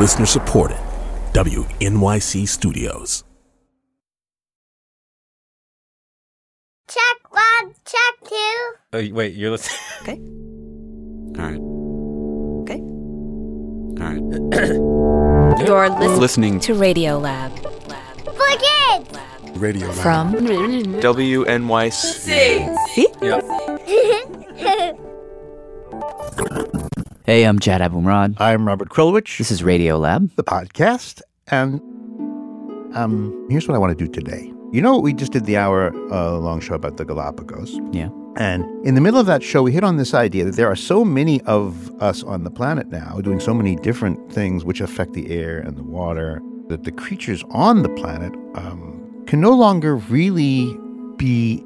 Listener supported. WNYC Studios. Check one, check two. Oh, wait, you're listening. Okay. All right. Okay. All right. You're listening Listening to Radio Lab. Lab. For kids. Radio Lab. From WNYC. See? Yep. Hey, I'm Jad Abumrad. I'm Robert Krulwich. This is Radio Lab. the podcast, and um, here's what I want to do today. You know, we just did the hour-long show about the Galapagos, Yeah. and in the middle of that show, we hit on this idea that there are so many of us on the planet now doing so many different things which affect the air and the water that the creatures on the planet um, can no longer really be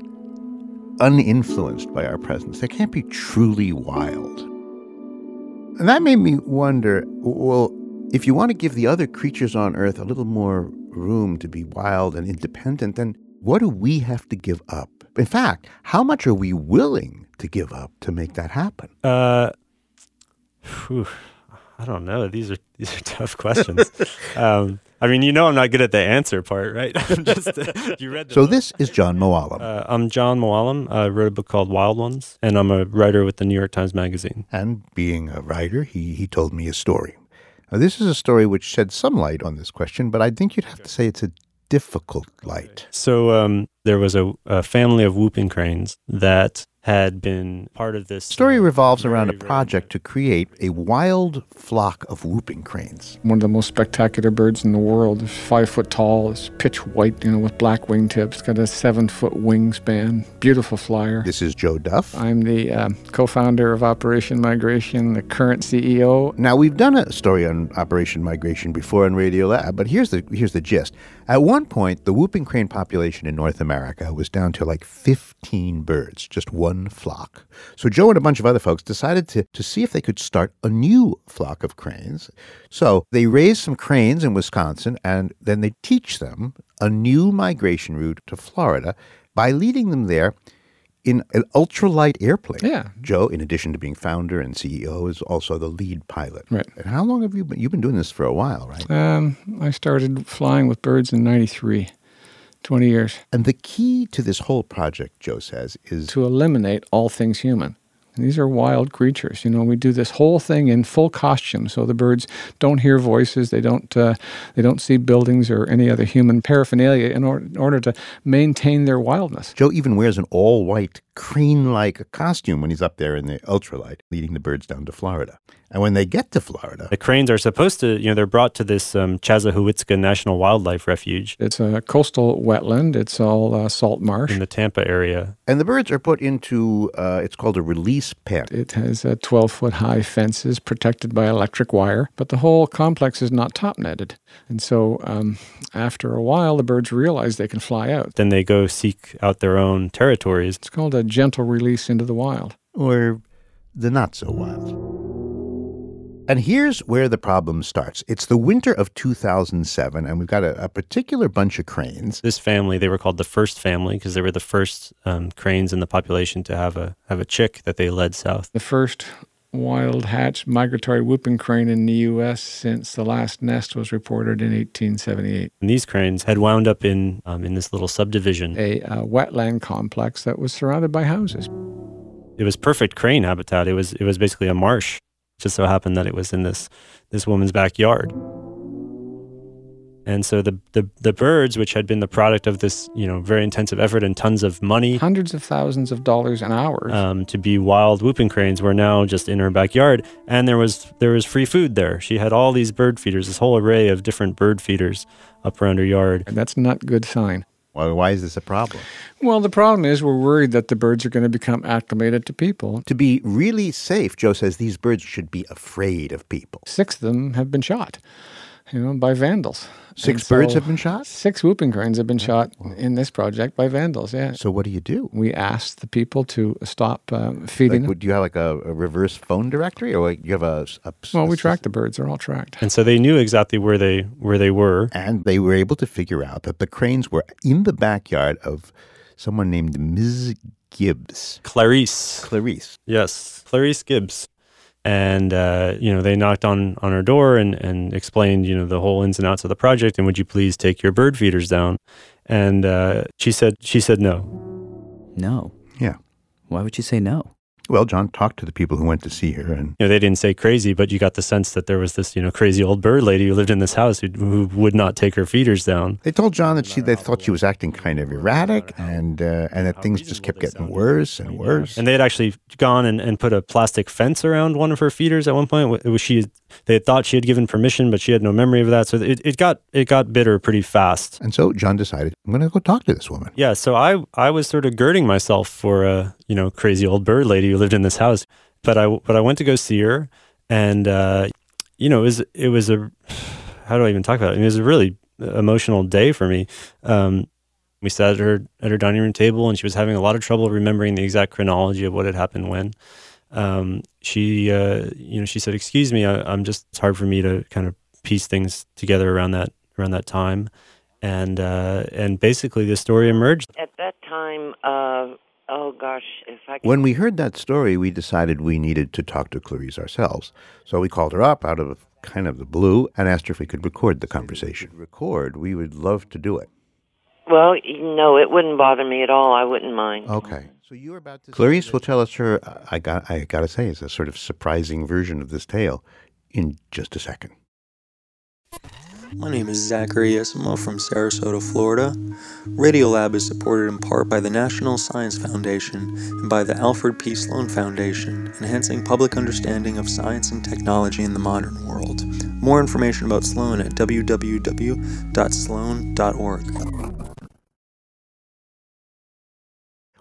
uninfluenced by our presence. They can't be truly wild. And that made me wonder well, if you want to give the other creatures on Earth a little more room to be wild and independent, then what do we have to give up? In fact, how much are we willing to give up to make that happen? Uh, I don't know. These are these are tough questions. um, I mean, you know, I'm not good at the answer part, right? Just uh, you read. So book. this is Jon Mooallem. Uh, I'm Jon Mooallem. I wrote a book called Wild Ones, and I'm a writer with the New York Times Magazine. and being a writer, he, he told me a story. Now, this is a story which sheds some light on this question, but I think you'd have to say it's a difficult light. So um, there was a, a family of whooping cranes that had been part of this story uh, revolves around a very, very- project to create a wild flock of whooping cranes. one of the most spectacular birds in the world. It's five foot tall. It's pitch white, you know, with black wingtips. Got a seven foot wingspan. Beautiful flyer. This is Joe Duff. I'm the uh, co-founder of Operation Migration, the current CEO. Now we've done a story on Operation Migration before on Radio Lab, but here's the here's the gist. At one point, the whooping crane population in North America was down to like 15 birds, just one flock. So Joe and a bunch of other folks decided to to see if they could start a new flock of cranes. So they raised some cranes in Wisconsin, and then they teach them a new migration route to Florida by leading them there in an ultralight airplane. Yeah. Joe, in addition to being founder and CEO, is also the lead pilot. Right. And how long have you been? You've been doing this for a while, right? Um, I started flying with birds in '93, 20 years, And the key to this whole project, Joe says, is to eliminate all things human. These are wild creatures. You know, we do this whole thing in full costume, so the birds don't hear voices, they don't, uh, they don't see buildings or any other human paraphernalia in, or- in order to maintain their wildness. Joe even wears an all-white crane-like costume when he's up there in the ultralight, leading the birds down to Florida. And when they get to Florida, The cranes are supposed to, you know, they're brought to this um, Chassahowitzka National Wildlife Refuge It's a coastal wetland. It's all uh, salt marsh. in the Tampa area. and the birds are put into uh, it's called a release pen. It has uh, 12 foot high fences protected by electric wire, but the whole complex is not top netted. And so um, after a while, the birds realize they can fly out. Then they go seek out their own territories. It's called a gentle release into the wild. or the not so wild. And here's where the problem starts. It's the winter of 2007, and we've got a, a particular bunch of cranes. This family, they were called the first family because they were the first um, cranes in the population to have a have a chick that they led south. The first wild hatch migratory whooping crane in the U.S. since the last nest was reported in 1878. And these cranes had wound up in um, in this little subdivision. A uh, wetland complex that was surrounded by houses. It was perfect crane habitat. It was it was basically a marsh. Just so happened that it was in this this woman's backyard. And so the, the the birds, which had been the product of this, you know, very intensive effort and tons of money Hundreds of thousands of dollars an hour. um, to be wild whooping cranes, were now just in her backyard, and there was there was free food there. She had all these bird feeders, this whole array of different bird feeders up around her yard. and that's not good sign. Why, why is this a problem? Well, the problem is we're worried that the birds are going to become acclimated to people. To be really safe, Joe says these birds should be afraid of people. Six of them have been shot, you know, by vandals. Six And birds have been shot? Six whooping cranes have been shot in this project by vandals. Yeah. So what do you do? We asked the people to stop um, feeding Like, them. Do you have like a, a reverse phone directory, or like you have a, a Well, we a- track the birds; they're all tracked. And so they knew exactly where they where they were. and they were able to figure out that the cranes were in the backyard of someone named Ms. Gibbs, Clarice, Clarice. yes, Clarice Gibbs. And uh, you know they knocked on on her door and and explained you know the whole ins and outs of the project and would you please take your bird feeders down and uh, she said she said no No. Yeah. Why would you say no? Well, Jon talked to the people who went to see her, and you know they didn't say crazy but you got the sense that there was this you know crazy old bird lady who lived in this house who, who would not take her feeders down they told Jon that she they thought she was acting kind of erratic, and uh, and that things just kept getting worse and worse. and they had actually gone and, and put a plastic fence around one of her feeders at one point she they had thought she had given permission but she had no memory of that so it, it got it got bitter pretty fast And so Jon decided, I'm going to go talk to this woman. Yeah, so I I was sort of girding myself for a you know crazy old bird lady who lived in this house, but I but I went to go see her, and uh, you know it was it was a how do I even talk about it? I mean, it was a really emotional day for me. Um, we sat at her at her dining room table, and she was having a lot of trouble remembering the exact chronology of what had happened when. Um, she uh, you know she said, "Excuse me, I, I'm just it's hard for me to kind of piece things together around that around that time." And uh, and basically, the story emerged. At that time, uh, oh gosh, if I could When we heard that story, we decided we needed to talk to Clarice ourselves. So we called her up out of kind of the blue and asked her if we could record the conversation. Record, we would love to do it. Well, no, it wouldn't bother me at all. I wouldn't mind. Okay. So you're about to Clarice will tell us her I got I got to say it's a sort of surprising version of this tale in just a second. My name is Zachary Esimo from Sarasota, Florida. Radiolab is supported in part by the National Science Foundation and by the Alfred P. Sloan Foundation, enhancing public understanding of science and technology in the modern world. More information about Sloan at www.sloan.org.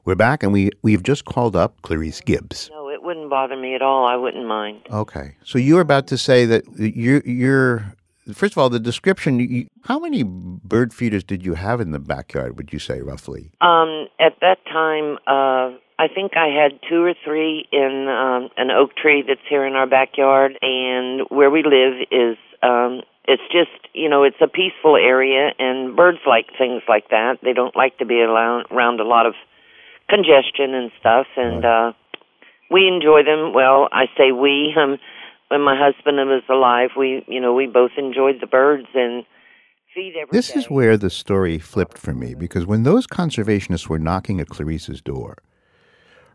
We're back and we we've just called up Clarice Gibbs. No, it wouldn't bother me at all. I wouldn't mind. Okay. So you're about to say that you're you're first of all the description you, how many bird feeders did you have in the backyard would you say roughly? Um, at that time, uh, I think I had two or three in um, an oak tree that's here in our backyard, and where we live is um, it's just you know it's a peaceful area, and birds like things like that. They don't like to be around, around a lot of congestion and stuff, and uh, we enjoy them. Well, I say we. Um, when my husband was alive, we you know we both enjoyed the birds and feed every This is where the story flipped for me because when those conservationists were knocking at Clarice's door,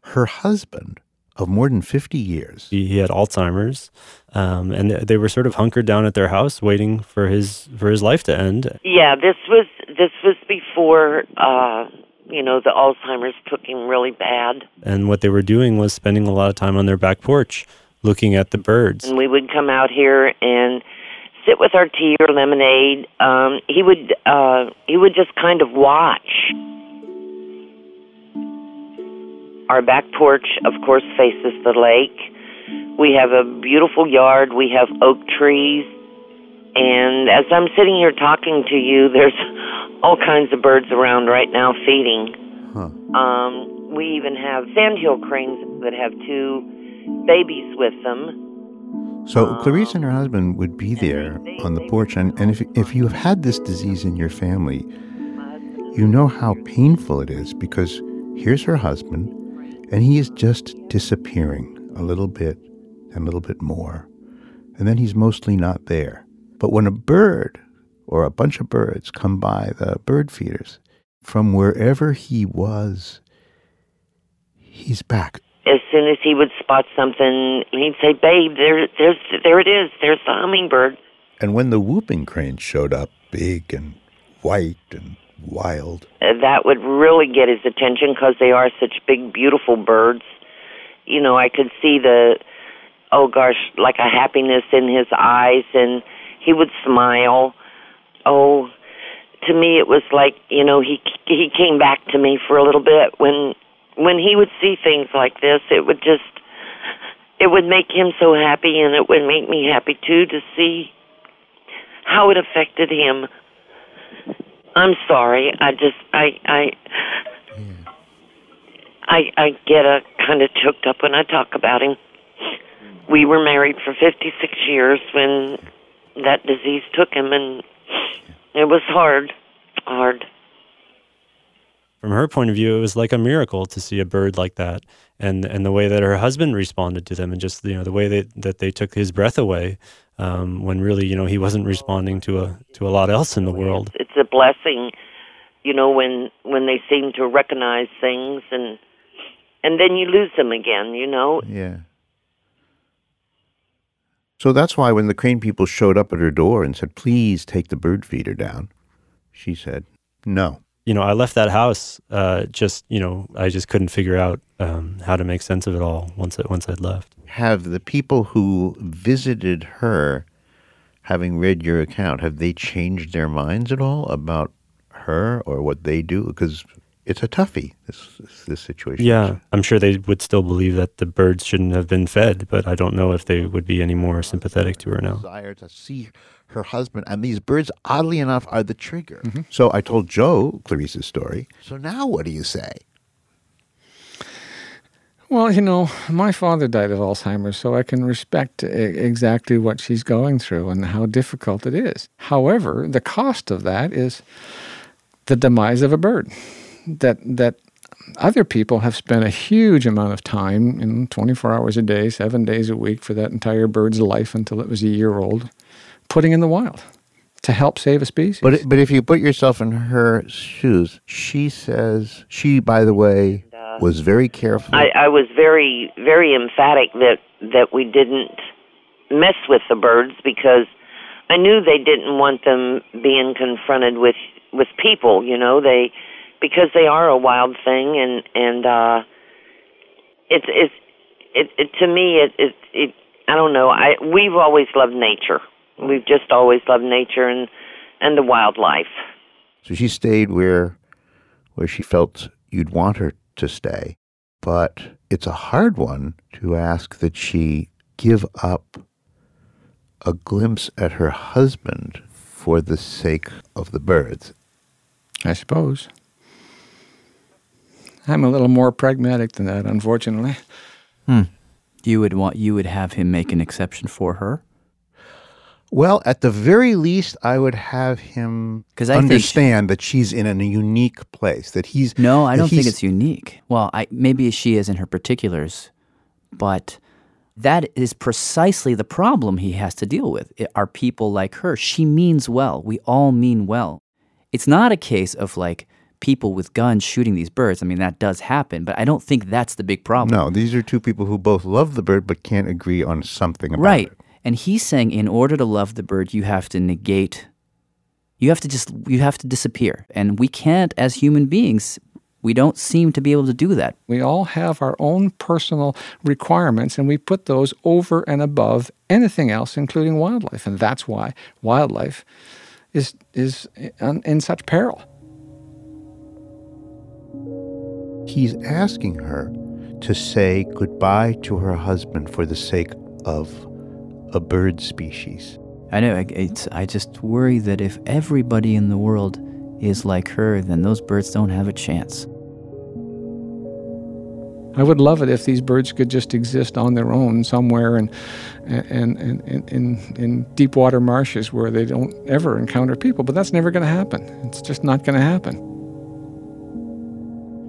her husband of more than 50 years He, he had Alzheimer's, um, and they were sort of hunkered down at their house, waiting for his for his life to end. Yeah, this was this was before uh you know the Alzheimer's took him really bad, And what they were doing was spending a lot of time on their back porch, looking at the birds. and we would come out here and sit with our tea or lemonade. Um, he would uh, he would just kind of watch. Our back porch, of course, faces the lake. We have a beautiful yard. We have oak trees. And as I'm sitting here talking to you, there's all kinds of birds around right now feeding. Um, we even have sandhill cranes that have two babies with them. So Clarice and her husband would be there on the porch, and, and if if you have had this disease in your family, you know how painful it is because here's her husband, and he is just disappearing a little bit and a little bit more, and then he's mostly not there. But when a bird or a bunch of birds come by the bird feeders from wherever he was, he's back. as soon as he would spot something, he'd say, "Babe, there, there's, there it is. There's the hummingbird." And when the whooping crane showed up, big and white and wild, Uh, That would really get his attention because they are such big, beautiful birds. You know, I could see the, oh gosh, like a happiness in his eyes, and he would smile. Oh, to me, it was like you know he he came back to me for a little bit when when he would see things like this. It would just it would make him so happy, and it would make me happy too to see how it affected him. I'm sorry. I just I I I I get uh, a kind of choked up when I talk about him. We were married for 56 years when that disease took him and it was hard. Hard. from her point of view, it was like a miracle to see a bird like that, and and the way that her husband responded to them, and just you know the way that that they took his breath away, um, when really you know he wasn't responding to a to a lot else in the world. It's a blessing, you know, when when they seem to recognize things and and then you lose them again, you know. Yeah. So that's why when the crane people showed up at her door and said, "Please take the bird feeder down," she said, "No." You know, I left that house. Uh, just you know, I just couldn't figure out um, how to make sense of it all once it, once I'd left. Have the people who visited her, having read your account, have they changed their minds at all about her or what they do? Because it's a toughie. This this, this situation. Yeah, I'm sure they would still believe that the birds shouldn't have been fed, but I don't know if they would be any more sympathetic to her now. Desire to see her husband, and these birds, oddly enough, are the trigger. Mm-hmm. So I told Joe Clarice's story. So now, what do you say? Well, you know, my father died of Alzheimer's, so I can respect exactly what she's going through and how difficult it is. However, the cost of that is the demise of a bird. That that other people have spent a huge amount of time, in 24 hours a day, seven days a week for that entire bird's life until it was a year old, putting in the wild to help save a species. But but if you put yourself in her shoes, she says she, by the way, uh, was very careful. I, I was very, very emphatic that that we didn't mess with the birds because I knew they didn't want them being confronted with with people. You know, they because they are a wild thing, and and uh, it's it's it, it to me it, it it I don't know. I we've always loved nature. We've just always loved nature and and the wildlife. So she stayed where where she felt you'd want her to stay. But it's a hard one to ask that she give up a glimpse at her husband for the sake of the birds. I suppose. I'm a little more pragmatic than that, unfortunately. Hmm. You would want you would have him make an exception for her. Well, at the very least, I would have him I think- understand that she's in a unique place. That he's No, I don't think it's unique. Well, I maybe she is in her particulars, but that is precisely the problem he has to deal with. It are people like her. She means well. We all mean well. It's not a case of like people with guns shooting these birds. I mean, that does happen, but I don't think that's the big problem. No, these are two people who both love the bird but can't agree on something about right. it. And he's saying in order to love the bird, you have to negate you have to just you have to disappear. And we can't as human beings we don't seem to be able to do that. We all have our own personal requirements, and we put those over and above anything else, including wildlife. And that's why wildlife is, is in, in such peril. He's asking her to say goodbye to her husband for the sake of a bird species. I know. I- It's, I just worry that if everybody in the world is like her, then those birds don't have a chance. I would love it if these birds could just exist on their own somewhere in, in, in, in, in, in deep water marshes where they don't ever encounter people, but that's never going to happen. It's just not going to happen.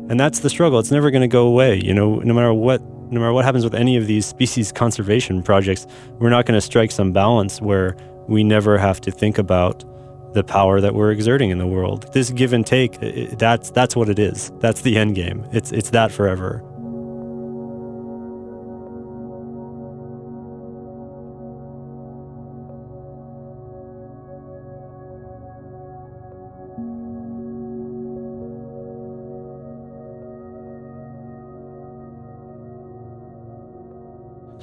And that's the struggle. It's never going to go away. You know, no matter what, no matter what happens with any of these species conservation projects, we're not going to strike some balance where we never have to think about the power that we're exerting in the world. This give and take, that's that's what it is. That's the end game. It's it's that forever.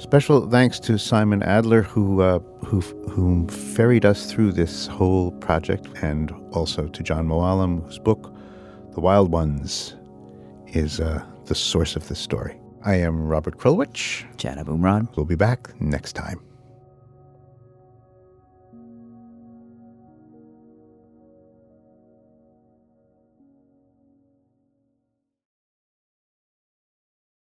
Special thanks to Simon Adler, who uh, who who ferried us through this whole project, and also to Jon Mooallem, whose book, "The Wild Ones," is uh, the source of this story. I am Robert Krulwich. Jad Abumrad. We'll be back next time.